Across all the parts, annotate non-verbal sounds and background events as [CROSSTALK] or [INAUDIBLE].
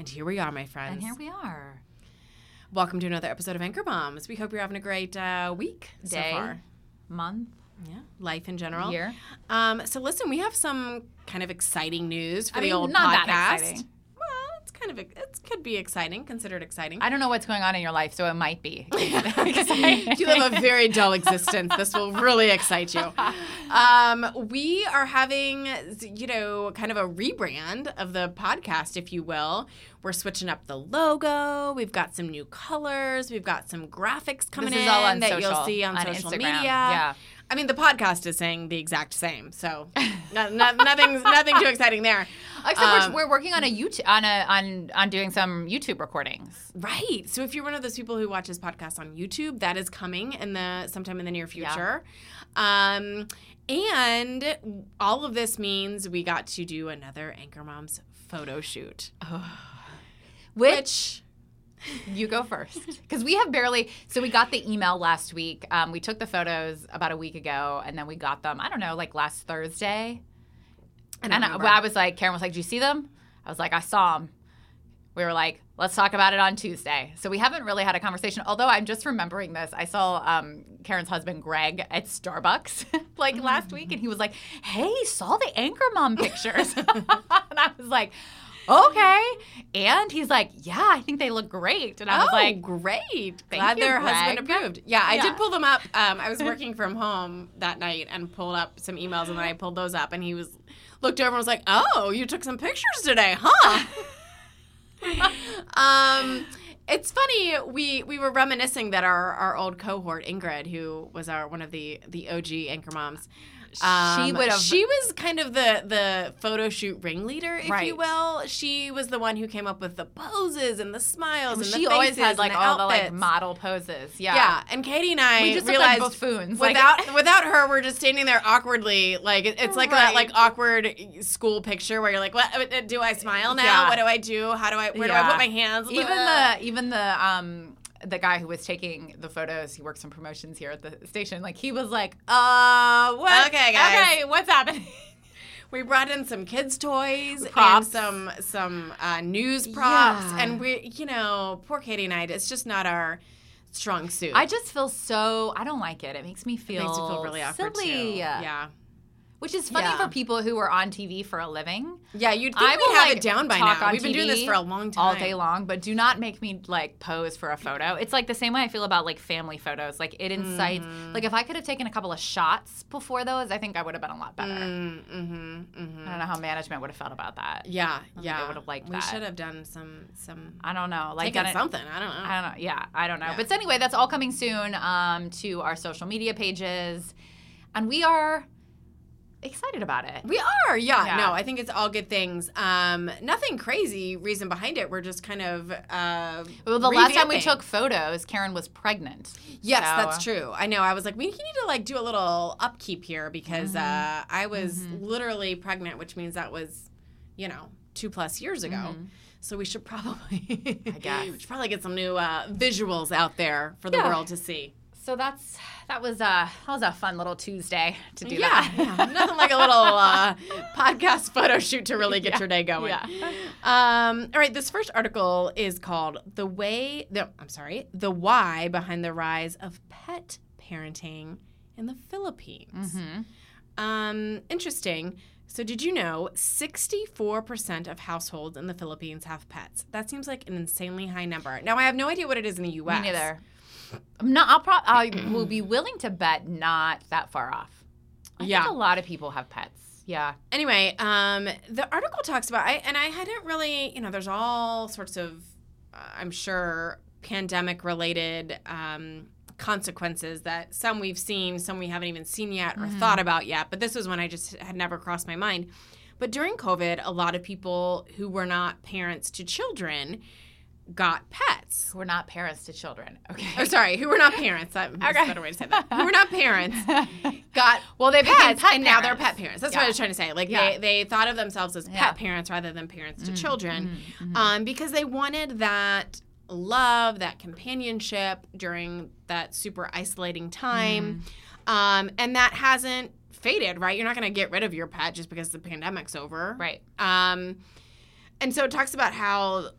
And here we are, my friends. And here we are. Welcome to another episode of Anchor Moms. We hope you're having a great uh, week so Day. far. Month. Yeah, life in general. Year. Um, so listen, we have some kind of exciting news for I the mean, old not that podcast. Exciting. Well, it's kind of it could be exciting, considered exciting. I don't know what's going on in your life, so it might be. [LAUGHS] [LAUGHS] you live a very dull existence. This will really excite you. [LAUGHS] Um, we are having, you know, kind of a rebrand of the podcast, if you will. We're switching up the logo. We've got some new colors. We've got some graphics coming in that social, you'll see on, on social Instagram. media. Yeah. I mean, the podcast is saying the exact same, so [LAUGHS] no, no, nothing's nothing too exciting there. Except Um, we're, we're working on a YouTube on a on on doing some YouTube recordings. Right. So if you're one of those people who watches podcasts on YouTube, that is coming in the sometime in the near future. Um, and all of this means we got to do another Anchor Moms photo shoot. Which you go first [LAUGHS] because we have barely. So we got the email last week. Um, we took the photos about a week ago, and then we got them. I don't know, like last Thursday. I And I, well, I was like, Karen was like, "Do you see them?" I was like, "I saw them." We were like, "Let's talk about it on Tuesday." So we haven't really had a conversation. Although I'm just remembering this. I saw um, Karen's husband Greg at Starbucks [LAUGHS] like Mm-hmm. last week, and he was like, "Hey, saw the Anchor Mom pictures," [LAUGHS] and I was like. Okay, and he's like, "Yeah, I think they look great," and I was oh, like, great. Thank Glad you, their husband approved. Yeah, I Yeah. did pull them up. Um, I was [LAUGHS] working from home that night and pulled up some emails, and then I pulled those up, and he was looked over and was like, "Oh, you took some pictures today, huh?" [LAUGHS] um, it's funny. We we were reminiscing that our our old cohort Ingrid, who was our one of the the OG anchor moms. Um, would have- She was kind of the the photo shoot ringleader, if you will. She was the one who came up with the poses and the smiles and, she the always had like the all the like model poses. Yeah, Yeah, and Katie and I We just look like realized buffoons, like- without [LAUGHS] without her, we're just standing there awkwardly. Like it's like that like awkward school picture where you're like, "What uh, do I smile now? Yeah. What do I do? How do I? Where do I put my hands?" even the even the um the guy who was taking the photos he works on promotions here at the station like he was like uh what Okay, guys. okay what's happening [LAUGHS] we brought in some kids' toys Props. and some some uh, news props, Yeah. and we, you know, poor Katie and I. It's just not our strong suit. i just feel so i don't like it it makes me it feel makes you feel really awkward silly too. Yeah, which is funny Yeah. for people who are on tv for a living yeah. You'd think I we'd will, have like, it down by now. We've been doing this for a long time, all day long but do not make me like pose for a photo it's like the same way i feel about like family photos like it incites Mm. like if i could have taken a couple of shots before those i think i would have been a lot better Mm, mm-hmm, mm-hmm. i don't know how management would have felt about that Yeah, yeah. they would've liked we that. should have done some some I don't know. Like taken something. I don't know. I don't know. Yeah, I don't know. Yeah. But anyway, that's all coming soon um, to our social media pages, and we are excited about it. we are, yeah, Yeah. No, I think it's all good things. Um, nothing crazy reason behind it. We're just kind of. Uh, Well, the last time we took photos, Karen was pregnant. Yes, So- that's true. I know. I was like, we need to like do a little upkeep here because Mm-hmm. uh, I was literally pregnant, which means that was, you know, two plus years ago. So we should probably, I guess. [LAUGHS] we should probably get some new uh, visuals out there for the Yeah. world to see. So that's that was a that was a fun little Tuesday to do yeah, that. yeah, [LAUGHS] nothing like a little uh, podcast [LAUGHS] photo shoot to really get your day going. Yeah. Um, all right, this first article is called "The Way." The, I'm sorry, the why behind the rise of pet parenting in the Philippines. Mm-hmm. Um, interesting. So, did you know 64% of households in the Philippines have pets? That seems like an insanely high number. Now, I have no idea what it is in the US. Me neither. I'm not. I'll pro- I will be willing to bet not that far off. I Yeah. think a lot of people have pets. Yeah. Anyway, um, the article talks about, I, and I hadn't really, you know, there's all sorts of, uh, I'm sure, pandemic related um, consequences that some we've seen, some we haven't even seen yet or thought about yet. But this was one I just had never crossed my mind. But during COVID, a lot of people who were not parents to children got pets. We're not parents to children. Okay. Oh, sorry, who were not parents. That's Okay. a better way to say that. Who were not parents [LAUGHS] got Well, they became pets, pet and now they're pet parents. That's what I was trying to say. Like Yeah. they, they thought of themselves as pet Yeah. parents rather than parents to Mm, children, mhm, mhm. um, because they wanted that love, that companionship during that super isolating time, Mm. um, and that hasn't faded. Right? You're not going to get rid of your pet just because the pandemic's over. Right. Um, and so it talks about how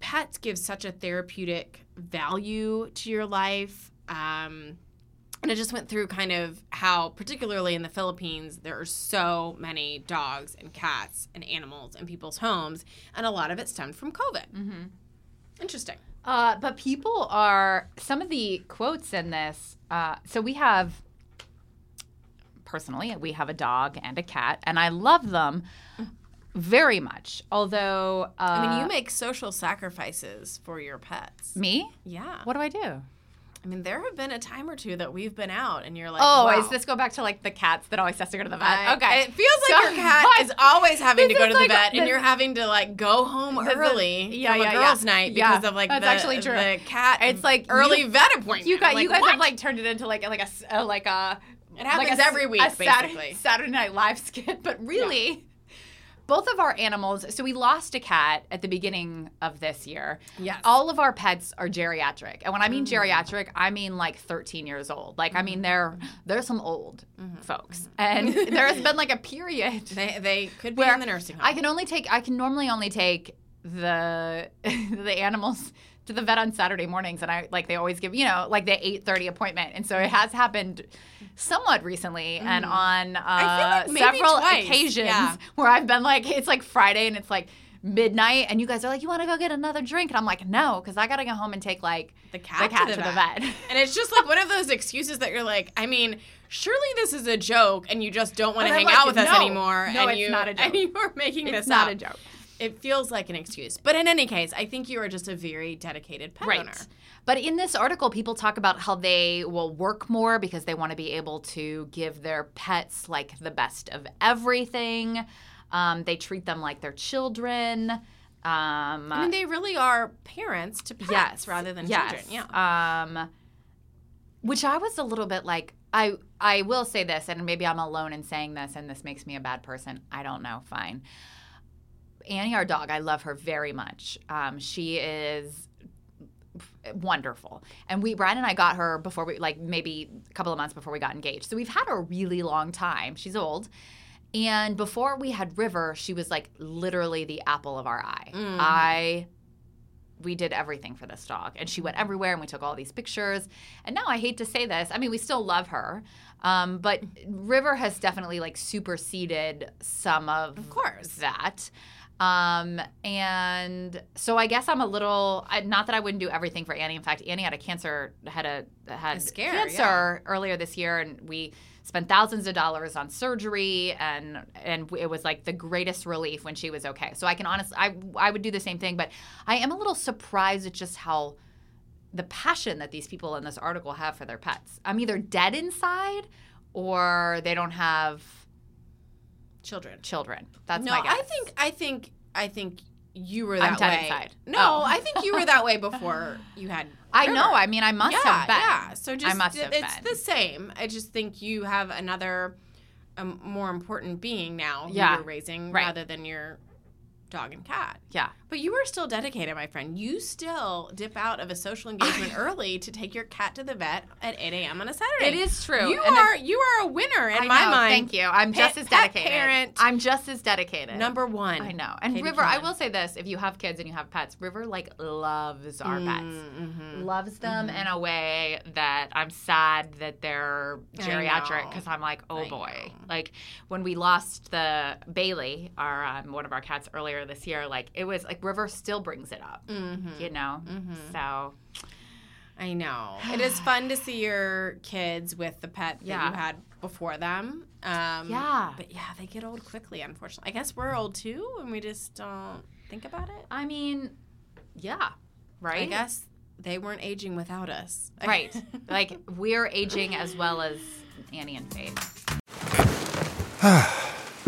pets give such a therapeutic value to your life. Um, and it just went through kind of how, particularly in the Philippines, there are so many dogs and cats and animals in people's homes, and a lot of it stemmed from COVID. Mm-hmm. Interesting. Uh, but people are some of the quotes in this. Uh, so we have personally, we have a dog and a cat, and I love them very much. Although, uh, I mean, you make social sacrifices for your pets. me. Yeah. What do I do? I mean, there have been a time or two that we've been out, and you're like, Oh, wow. is this go back to like the cats that always has to go to the vet? I- okay, It feels like So- your cat is always having to go to the like- vet, and you're having to like go home early yeah, from yeah, a yeah. girls' night Yeah, because of like that's the, actually true. the cat. It's like early you- vet appointment. You guys, I'm you guys what? have like turned it into like like a uh, like a. It happens like a every week, a Saturday, basically. Saturday Night Live skit, but really, both of our animals. So we lost a cat at the beginning of this year. Yes. All of our pets are geriatric, and when I mean Mm-hmm. geriatric, I mean like 13 years old. Like I mean they're they're some old Mm-hmm. folks, and [LAUGHS] there has been like a period They, they could be in the nursing home. I can only take I can normally only take the [LAUGHS] the animals to the vet on Saturday mornings and I like they always give you know like the 8:30 appointment and so it has happened somewhat recently and on uh, Mm. like several twice, occasions yeah. where I've been like it's like Friday and it's like midnight and you guys are like you want to go get another drink and I'm like no cuz I got to go home and take like the cat, the cat to to the, the vet. vet. and it's just like one of those excuses that you're like, I mean, surely this is a joke, and you just don't want to hang like, out with us anymore. No, and it's you, not a [LAUGHS] joke. And you are making it's this not up. a joke. It feels like an excuse. But in any case, I think you are just a very dedicated pet owner. But in this article, people talk about how they will work more because they want to be able to give their pets like the best of everything. Um, they treat them like their children. Um, I mean, they really are parents to pets yes, rather than yes. children. Yeah. Um, which I was a little bit like. I I will say this, and maybe I'm alone in saying this, and this makes me a bad person. I don't know. Fine. Annie, our dog, I love her very much. Um, she is wonderful. And we, Brian and I got her before we, like maybe a couple of months before we got engaged. So we've had her a really long time. She's old. And before we had River, she was like literally the apple of our eye. Mm. I, we did everything for this dog. And she went everywhere and we took all these pictures. And now I hate to say this. I mean, we still love her. Um, but River has definitely like superseded some of, Of course. that. Um, and so I guess I'm a little I, not that I wouldn't do everything for Annie. In fact, Annie had a cancer had a had A scare, cancer earlier this year, and we spent thousands of dollars on surgery, and and it was like the greatest relief when she was okay. So I can honestly I I would do the same thing, but I am a little surprised at just how the passion that these people in this article have for their pets. I'm either dead inside or they don't have Children. children. That's no, my guess. I think I think I think you were I'm that dead way. inside. No, Oh. I think you were that way [LAUGHS] before you had. I River. know. I mean, I must yeah, have been. Yeah, so just I must have it's been. the same. I just think you have another, um, more important being now Yeah, you're raising right. rather than your dog and cat. Yeah. But you are still dedicated, my friend. You still dip out of a social engagement [LAUGHS] early to take your cat to the vet at 8 a.m. on a Saturday. It is true. You And are you are a winner in I my know, mind. Thank you. I'm Pet- just as dedicated. parent. I'm just as dedicated. Number one. I know. And Katie River, I will say this: if you have kids and you have pets, River like loves our pets. Mm-hmm. Loves them in a way that I'm sad that they're geriatric because I'm like, oh I boy. know. Like when we lost the Bailey, our um, one of our cats earlier this year, like it was like River still brings it up. Mm-hmm. You know. So I know. [SIGHS] It is fun to see your kids with the pet that Yeah. you had before them. Um, Yeah. But yeah, they get old quickly, unfortunately. I guess we're old too, and we just don't think about it. I mean, yeah, right. I guess they weren't aging without us. [LAUGHS] Right. like we're aging as well as Annie and Faith. [SIGHS] [SIGHS]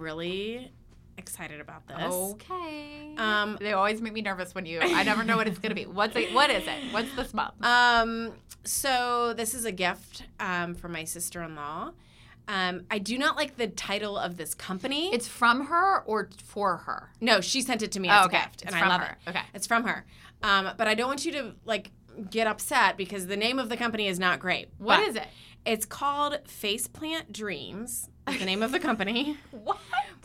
Really excited about this. Okay. Um, they always make me nervous when you. I never know what it's gonna be. What's it? What is it? What's this month? Um, so this is a gift um, from my sister-in-law. Um, I do not like the title of this company. It's from her or for her. no, she sent it to me Oh, as okay. a gift, It's and I from love her. it. Okay. it's from her. Um, but I don't want you to like get upset because the name of the company is not great. What But is it? It's called Faceplant Dreams. Is The name of the [LAUGHS] company. What?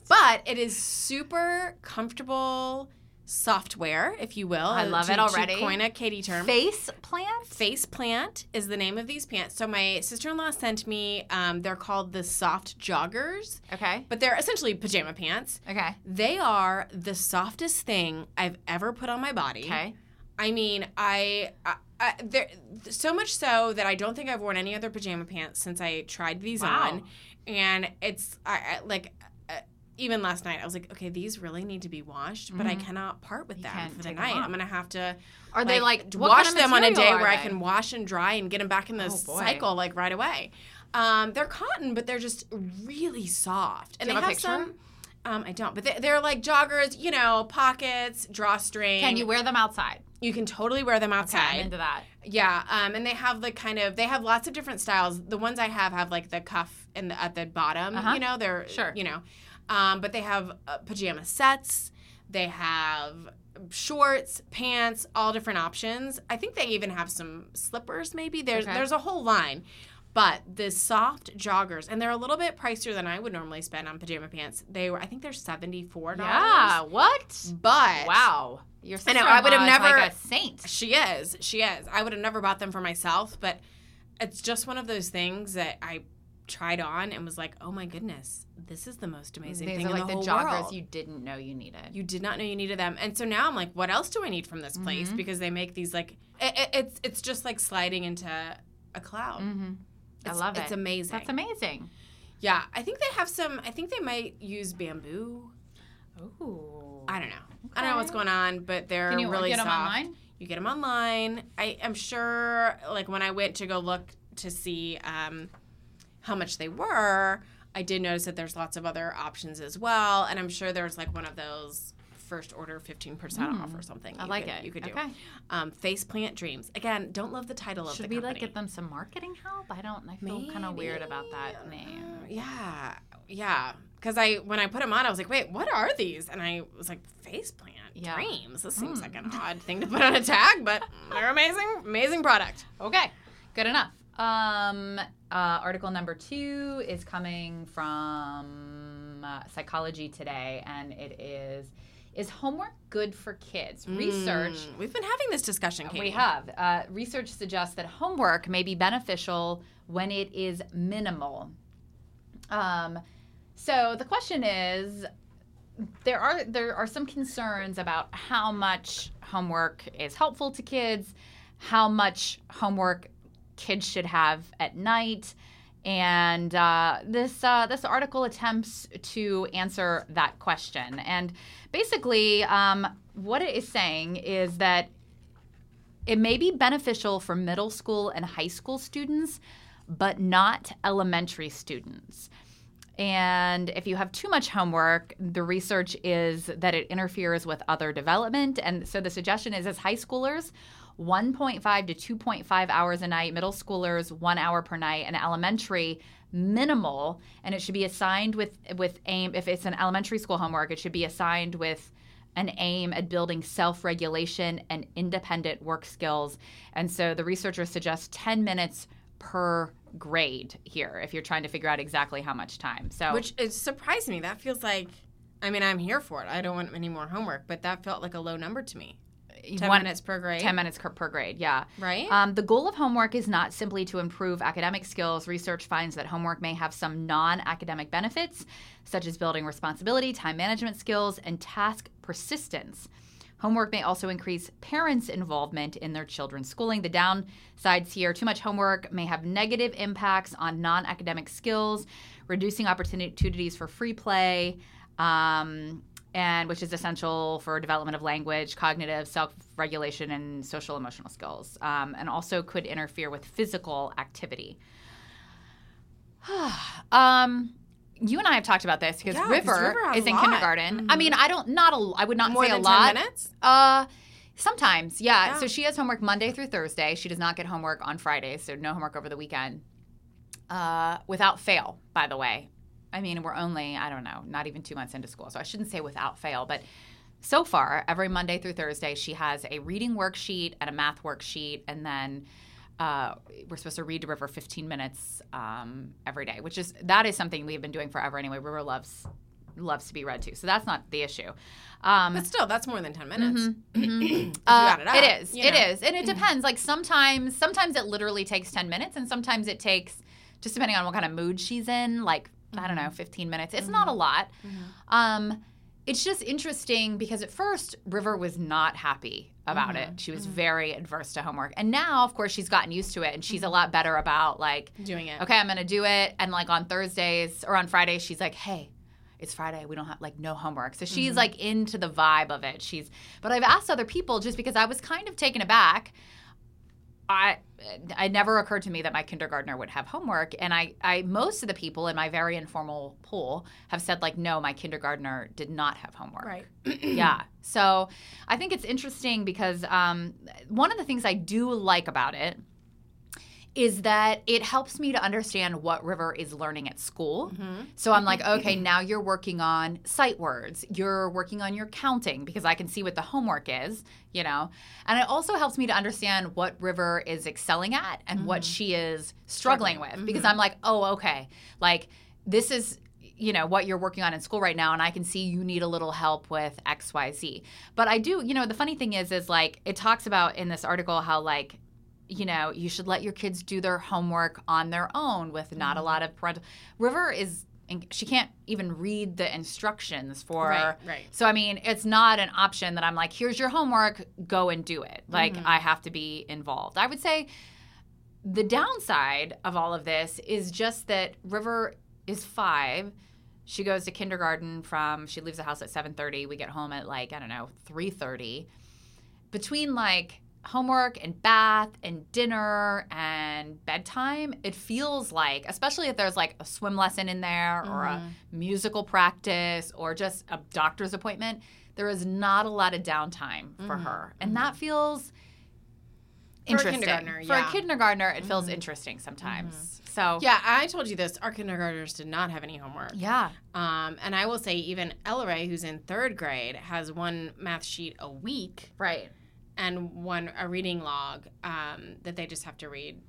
But it is super comfortable software, if you will. I love to- it already. To coin a Katie term. Face plant. Face Plant is the name of these pants. So my sister-in-law sent me. Um, they're called the soft joggers, Okay. but they're essentially pajama pants. Okay. They are the softest thing I've ever put on my body. Okay. I mean, I, I, I there so much so that I don't think I've worn any other pajama pants since I tried these Wow. on, and it's I, I like. Uh, even last night, I was like, okay, these really need to be washed, but I cannot part with Mm-hmm. You them for the night. I'm gonna have to. Are they like wash kind of them on a day are where I can wash and dry and get them back in the Oh, cycle like right away. Um, they're cotton, but they're just really soft, and they have picture? some. Um, I don't, but they, they're like joggers, you know, pockets, drawstring. Can you wear them outside? You can totally wear them Okay, outside. I'm into that. Yeah, um, and they have like kind of they have lots of different styles. The ones I have have like the cuff in the, at the bottom. Uh-huh. You know, they're Sure. You know, um, but they have uh, pajama sets. They have shorts, pants, all different options. I think they even have some slippers. Maybe there's Okay. there's a whole line. But the soft joggers, and they're a little bit pricier than I would normally spend on pajama pants. They were, I think they're seventy four dollars. Yeah. What? but Wow. Your I know, I would have never- like a saint. she is. She is. I would have never bought them for myself, but it's just one of those things that I tried on and was like, "Oh my goodness, this is the most amazing These thing are in like the, the, whole joggers world." you didn't know you needed. You did not know you needed them, and so now I'm like, "What else do I need from this place?" Mm-hmm. Because they make these like it, it- it's it's just like sliding into a cloud. mm-hmm. I love it. It's amazing. That's amazing. Yeah, I think they have some. I think they might use bamboo. Ooh. I don't know. I don't know what's going on, but they're Can you really get them online? You get them online. I am sure, like when I went to go look to see um, how much they were, I did notice that there's lots of other options as well, and I'm sure there's like one of those first order 15% off or something. Hmm. I like could- it. You could do. Okay. Um, Faceplant Dreams. Again, don't love the title of Should we company. like get them some marketing help? I don't. I feel kind of weird about that name. Yeah, yeah. Because I when I put them on, I was like, wait, what are these? And I was like, faceplant Yeah. dreams. This seems like Hmm. an odd thing to put on a tag, but [LAUGHS] they're amazing, amazing product. Okay, good enough. Um, uh, article number two is coming from uh, Psychology Today, and it is Is homework good for kids? Research. Mm, We've been having this discussion, Katie. We have. Uh, research suggests that homework may be beneficial when it is minimal. Um, so the question is there are there are some concerns about how much homework is helpful to kids, how much homework kids should have at night, And uh, this uh, this article attempts to answer that question. And basically, um, what it is saying is that it may be beneficial for middle school and high school students, but not elementary students. And if you have too much homework, the research is that it interferes with other development. And so the suggestion is as high schoolers, 1.5 to 2.5 hours a night, middle schoolers, one hour per night, and elementary, minimal. And it should be assigned with, with aim, if it's an elementary school homework, it should be assigned with an aim at building self regulation and independent work skills. And so the researchers suggest 10 minutes per grade here if you're trying to figure out exactly how much time. So Which it surprised me. That feels like, I mean, I'm here for it. I don't want any more homework, but that felt like a low number to me. 10 one- minutes per grade. 10 minutes per, grade, yeah. Right? Um, the goal of homework is not simply to improve academic skills. Research finds that homework may have some non academic benefits, such as building responsibility, time management skills, and task persistence. Homework may also increase parents' involvement in their children's schooling. The downsides here too much homework may have negative impacts on non academic skills, reducing opportunities for free play. Um, and which is essential for development of language, cognitive, self-regulation, and social emotional skills, um, and also could interfere with physical activity. [SIGHS] um, you and I have talked about this because Yeah, River, River is in lot. Mm-hmm. kindergarten. I mean, I don't not a, I would not More say a lot. 10 minutes? Uh, sometimes, yeah. Yeah. So she has homework Monday through Thursday. She does not get homework on Fridays, so no homework over the weekend. Uh, without fail, by the way. I mean, we're only, I don't know, not even two months into school, so I shouldn't say without fail, but so far, every Monday through Thursday, she has a reading worksheet and a math worksheet, and then uh, we're supposed to read to River 15 minutes um, every day, which is that is something we've been doing forever anyway. River loves loves to be read to, so that's not the issue. Um, But still, that's more than 10 minutes. [CLEARS THROAT] uh, add it up, it is. It know. is, and it depends. Like sometimes, sometimes it literally takes ten minutes, and sometimes it takes, just depending on what kind of mood she's in. Like I don't know, mm-hmm. fifteen minutes. It's not a mm-hmm. lot. Mm-hmm. Um, it's just interesting because at first River was not happy about it. She was very adverse to homework, and now, of course, she's gotten used to it, and she's a lot better about like Doing it. okay, I'm gonna do it. And like on Thursdays or on Fridays, she's like, hey, it's Friday. We don't have like no homework. So she's like into the vibe of it. She's, but I've asked other people just because I was kind of taken aback. I, it never occurred to me that my kindergartner would have homework, and I, I, most of the people in my very informal pool have said like, no, my kindergartner did not have homework. Right. [CLEARS THROAT] yeah. So I think it's interesting because um, one of the things I do like about it is that it helps me to understand what River is learning at school. Mm-hmm. So I'm like, okay, now you're working on sight words. You're working on your counting because I can see what the homework is, you know. And it also helps me to understand what River is excelling at and what mm-hmm. she is struggling with mm-hmm. because I'm like, oh, okay. Like this is you know what you're working on in school right now and i can see you need a little help with xyz but i do you know the funny thing is is like it talks about in this article how like you know you should let your kids do their homework on their own with not a lot of parental river is she can't even read the instructions for Right, right. so i mean it's not an option that i'm like here's your homework go and do it. Like Mm-hmm. i have to be involved. I would say the downside of all of this is just that river is five. She goes to kindergarten from she leaves the house at 7.30 we get home at like i don't know 3.30 between like homework and bath and dinner and bedtime it feels like especially if there's like a swim lesson in there or a musical practice or just a doctor's appointment there is not a lot of downtime for her and that feels a interesting kindergartner, for yeah. Mm-hmm. a kindergartner it feels interesting sometimes so Yeah, I told you this. Our kindergartners did not have any homework. yeah Um, and I will say, even Ella Ray, who's in third grade, has one math sheet a week right and one a reading log um, that they just have to read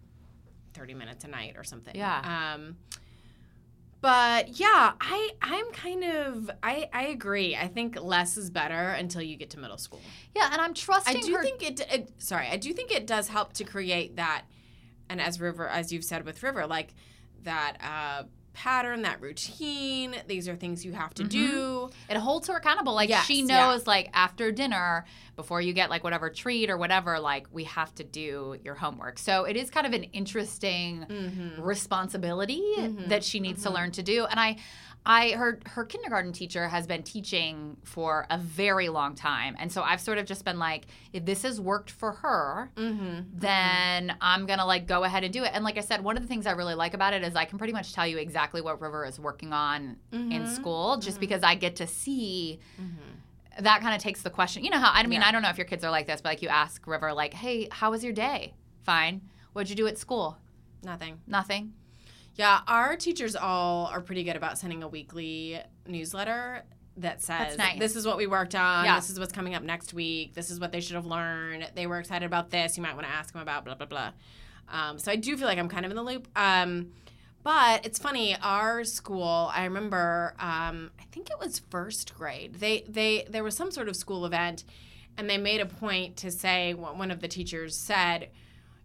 30 minutes a night or something. Yeah. Um, but yeah, I I'm kind of I I agree. I think less is better until you get to middle school. yeah and i'm trusting. I do her think it, it. Sorry, I do think it does help to create that, and as River, as you've said with River, like that uh, pattern, that routine. These are things you have to mm-hmm. do. It holds her accountable. Like Yes, she yeah. knows, like after dinner, before you get like whatever treat or whatever, like we have to do your homework. So it is kind of an interesting Mm-hmm. responsibility mm-hmm. that she needs to mm-hmm. learn to do. And I, I her her kindergarten teacher has been teaching for a very long time, and so I've sort of just been like, if this has worked for her, Mm-hmm. then I'm gonna like go ahead and do it. And like I said, one of the things I really like about it is I can pretty much tell you exactly what River is working on Mm-hmm. in school, just because I get to see. That kind of takes the question. You know how I mean I don't know if your kids are like this, but like you ask River like, "Hey, how was your day?" Fine. What'd you do at school? Nothing. Nothing. Yeah, our teachers all are pretty good about sending a weekly newsletter that says nice. this is what we worked on, Yeah. this is what's coming up next week, this is what they should have learned. They were excited about this. You might want to ask them about blah blah blah. Um, so I do feel like I'm kind of in the loop. Um, but it's funny. Our school, I remember. Um, I think it was first grade. They they there was some sort of school event, and they made a point to say what one of the teachers said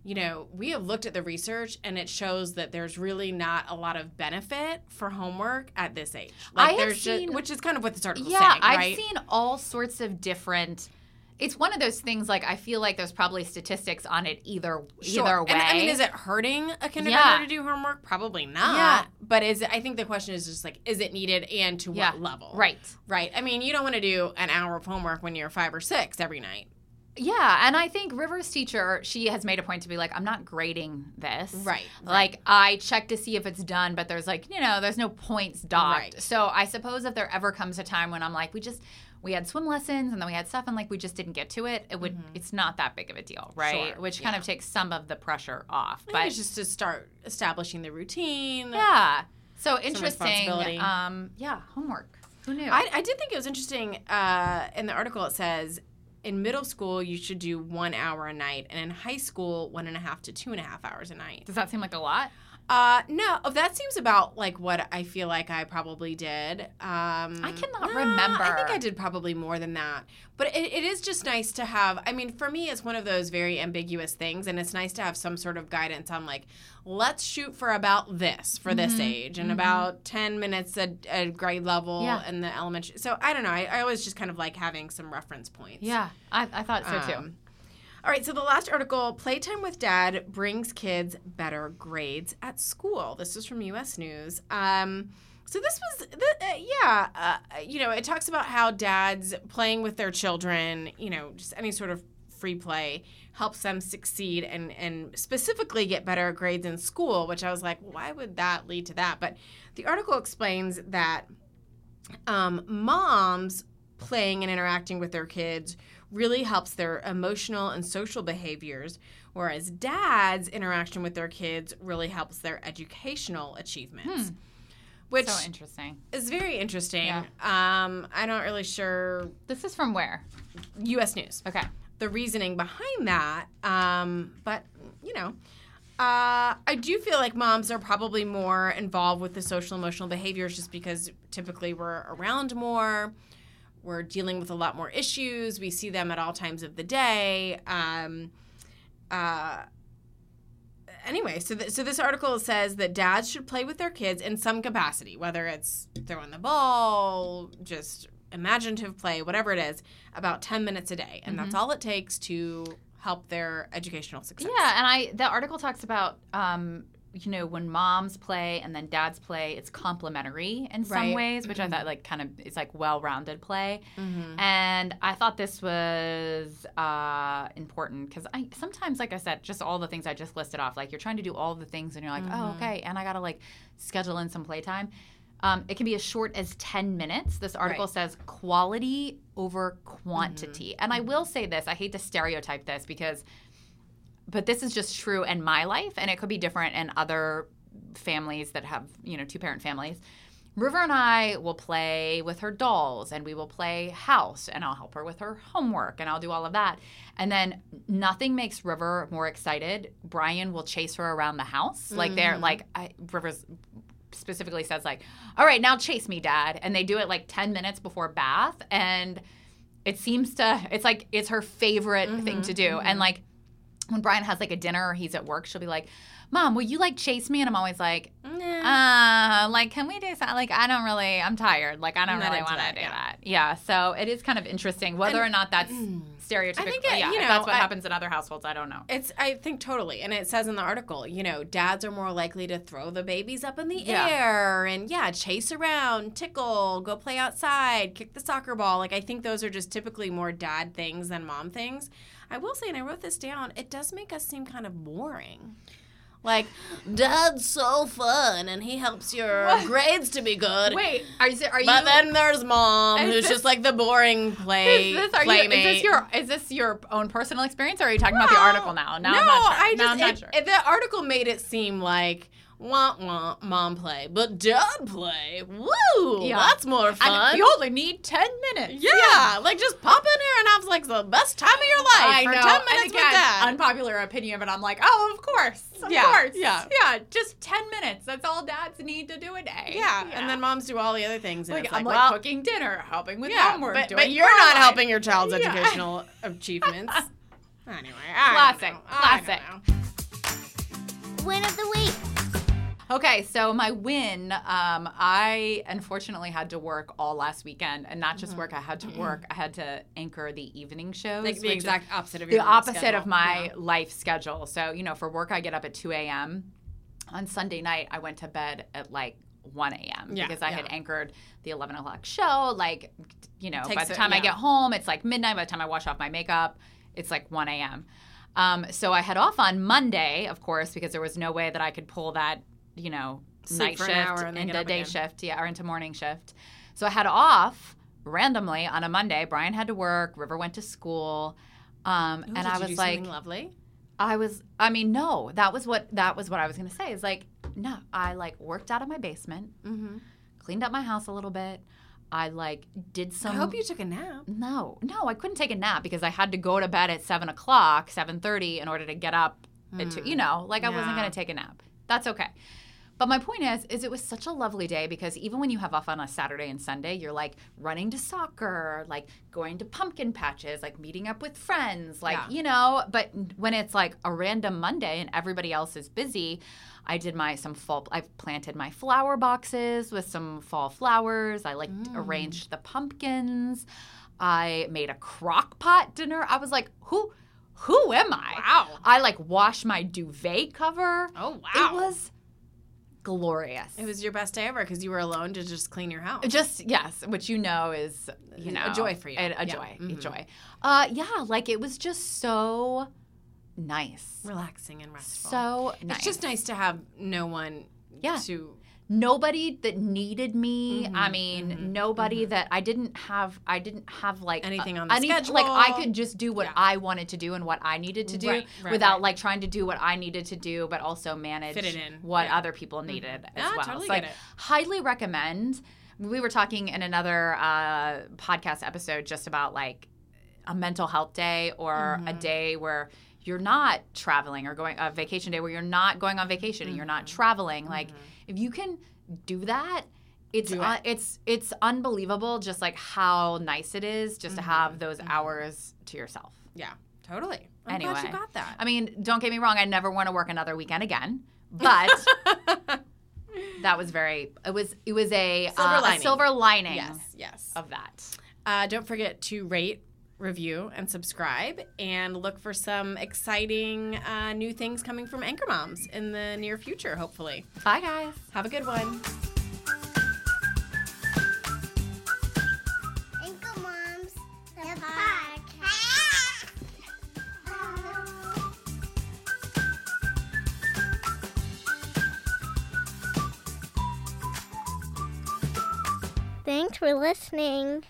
you know, we have looked at the research and it shows that there's really not a lot of benefit for homework at this age. I have seen- just, which is kind of what this article Yeah, saying, I've right? seen all sorts of different. It's one of those things. Like I feel like there's probably statistics on it either Sure. either way. And, I mean, is it hurting a kindergartner Yeah. to do homework? Probably not. Yeah. But is it, I think the question is just like, is it needed and to yeah, what level? Right. Right. I mean, you don't want to do an hour of homework when you're five or six every night. Yeah, and I think River's teacher, she has made a point to be like, I'm not grading this. Right, Like I check to see if it's done, but there's like, you know, there's no points docked. Right. So I suppose if there ever comes a time when I'm like, we just we had swim lessons and then we had stuff and like we just didn't get to it, it would it's not that big of a deal, right? Mm-hmm. Sure, Which kind of takes some of the pressure off. I But it's just to start establishing the routine. yeah. So interesting. Um yeah, homework. Who knew? I, I did think it was interesting. Uh, in the article, it says in middle school you should do one hour a night, and in high school one and a half to two and a half hours a night. Does that seem like a lot? Uh, no, that seems about like what I feel like I probably did. Um, I cannot nah, remember. I think I did probably more than that. But it, it is just nice to have. I mean, for me, it's one of those very ambiguous things, and it's nice to have some sort of guidance on like, let's shoot for about this for this Mm-hmm. age, and about ten minutes at, at grade level Yeah. in the elementary. So I don't know. I, I always just kind of like having some reference points. Yeah, I, I thought so too. Um, all right, so the last article, Playtime with Dad brings kids better grades at school. This is from US News. Um, so this was, the, uh, yeah, uh, you know, it talks about how dads playing with their children, you know, just any sort of free play helps them succeed and, and specifically get better grades in school, which I was like, why would that lead to that? But the article explains that um, moms playing and interacting with their kids really helps their emotional and social behaviors, whereas dads' interaction with their kids really helps their educational achievements. Which So interesting. is very interesting. Yeah. Um, I'm not really sure. This is from where? U.S. News Okay. the reasoning behind that. Um, but you know, uh, I do feel like moms are probably more involved with the social emotional behaviors just because typically we're around more. We're dealing with a lot more issues. We see them at all times of the day. Um, uh, anyway, so th- so this article says that dads should play with their kids in some capacity, whether it's throwing the ball, just imaginative play, whatever it is, about 10 minutes a day. And that's all it takes to help their educational success. Yeah, and I the article talks about um, you know when moms play and then dads play, it's complementary in some Right. ways, which I mm-hmm. thought like kind of it's like well-rounded play. Mm-hmm. And I thought this was uh, important because I sometimes, like I said, just all the things I just listed off, like you're trying to do all the things and you're like, oh, mm-hmm. okay, and I gotta like schedule in some playtime. Um, it can be as short as 10 minutes. This article Right. says quality over quantity. And I will say this I hate to stereotype this because, but this is just true in my life, and it could be different in other families that have, you know, two parent families. River and I will play with her dolls and we will play house and I'll help her with her homework and I'll do all of that. And then nothing makes River more excited. Brian will chase her around the house. Like they're mm-hmm. like I, River's specifically says like, "All right, now chase me, dad." And they do it like 10 minutes before bath and it seems to it's like it's her favorite thing mm-hmm. to do. And mm-hmm. like when Brian has like a dinner or he's at work, she'll be like, "Mom, will you like chase me?" And I'm always like, Nah. uh, like, can we do something? Like, I don't really, I'm tired. Like, I don't really want to do yeah. that. Yeah. So it is kind of interesting whether or not that's stereotypical. I think it- yeah, you know, that's what I- happens in other households. I don't know. It's I think totally. And it says in the article, you know, dads are more likely to throw the babies up in the Yeah. air and yeah, chase around, tickle, go play outside, kick the soccer ball. Like I think those are just typically more dad things than mom things. I will say, and I wrote this down, it does make us seem kind of boring. Like, dad's so fun and he helps your grades to be good. Wait, are you? Are you? But then there's mom, who's this- just like the boring play is this, are you, is this your is this your own personal experience, or are you talking about the article now? Now no, I'm not sure. I now just I'm not it- sure. it- the article made it seem like wah wah mom play, but dad play. Woo, Yeah. that's more fun. and you only need ten minutes. yeah, like just pop in here and have like the best time of your life I for know. ten and minutes again, with dad. unpopular opinion, but I'm like, oh, of course, of Yeah, course, yeah. yeah. Just ten minutes. That's all dads need to do a day. yeah. and then moms do all the other things. And like, it's I'm like, like well, cooking dinner, helping with yeah, homework, but, doing but you're not homework. helping your child's Yeah. educational [LAUGHS] achievements. Anyway, I don't Classic. I don't classic. know. Win of the week. Okay, so my win, um, I unfortunately had to work all last weekend, and not just work. I had to work. I had to anchor the evening shows, Like the which is exact opposite of the opposite schedule. of my Yeah. life schedule. So you know, for work, I get up at two a.m. On Sunday night, I went to bed at like one a.m. Yeah, because I had anchored the eleven o'clock show. Like, you know, by the time I yeah. get home, it's like midnight. By the time I wash off my makeup, it's like one a.m. Um, so I head off on Monday, of course, because there was no way that I could pull that, you know, Sleep night an shift and into day again. shift, yeah, or into morning shift. So I had off randomly on a Monday. Brian had to work. River went to school. Um, Ooh, and I was like, lovely. I was, I mean, no, that was what that was what I was gonna say. Is like, no, I like worked out of my basement, Mm-hmm. cleaned up my house a little bit. I like did some. I hope you took a nap. No, no, I couldn't take a nap because I had to go to bed at seven o'clock, seven thirty, in order to get up. At two, you know, like I wasn't gonna take a nap. That's okay. But my point is, is it was such a lovely day because even when you have off on a Saturday and Sunday, you're like running to soccer, like going to pumpkin patches, like meeting up with friends, like Yeah. you know. But when it's like a random Monday and everybody else is busy, I did my some fall. I've planted my flower boxes with some fall flowers. I like mm. arranged the pumpkins. I made a crock pot dinner. I was like, who, who am I? Wow. I like washed my duvet cover. Oh wow. It was glorious. It was your best day ever because you were alone to just clean your house. just yes, which you know is you know A joy for you. A, a Yeah. joy, a Mhm. joy. Uh, yeah, like it was just so nice, relaxing and restful. so nice. It's just nice to have no one Yeah. to nobody that needed me. I Mhm, mean, mhm, nobody that I didn't have. I didn't have like Anything on the any- Like I could just do what Yeah. I wanted to do and what I needed to do Right, right, without right. like trying to do what I needed to do, but also manage Fit it in. what Yeah. other people needed as Ah, well. totally so I get it. highly recommend. We were talking in another uh, podcast episode just about like a mental health day or Mm-hmm. a day where you're not traveling or going a vacation day where you're not going on vacation and you're not Mm-hmm. traveling like if you can do that it's Do it. uh, it's it's unbelievable just like how nice it is just to Mm-hmm. have those hours to yourself Yeah, totally. I'm anyway glad you got that. i mean don't get me wrong i never want to work another weekend again but [LAUGHS] that was very it was it was a Silver uh, a lining. silver lining yes, yes. of that Uh, don't forget to rate, review, and subscribe, and look for some exciting uh, new things coming from Anchor Moms in the near future. Hopefully, bye guys have a good one. Anchor Moms, the podcast. Thanks for listening.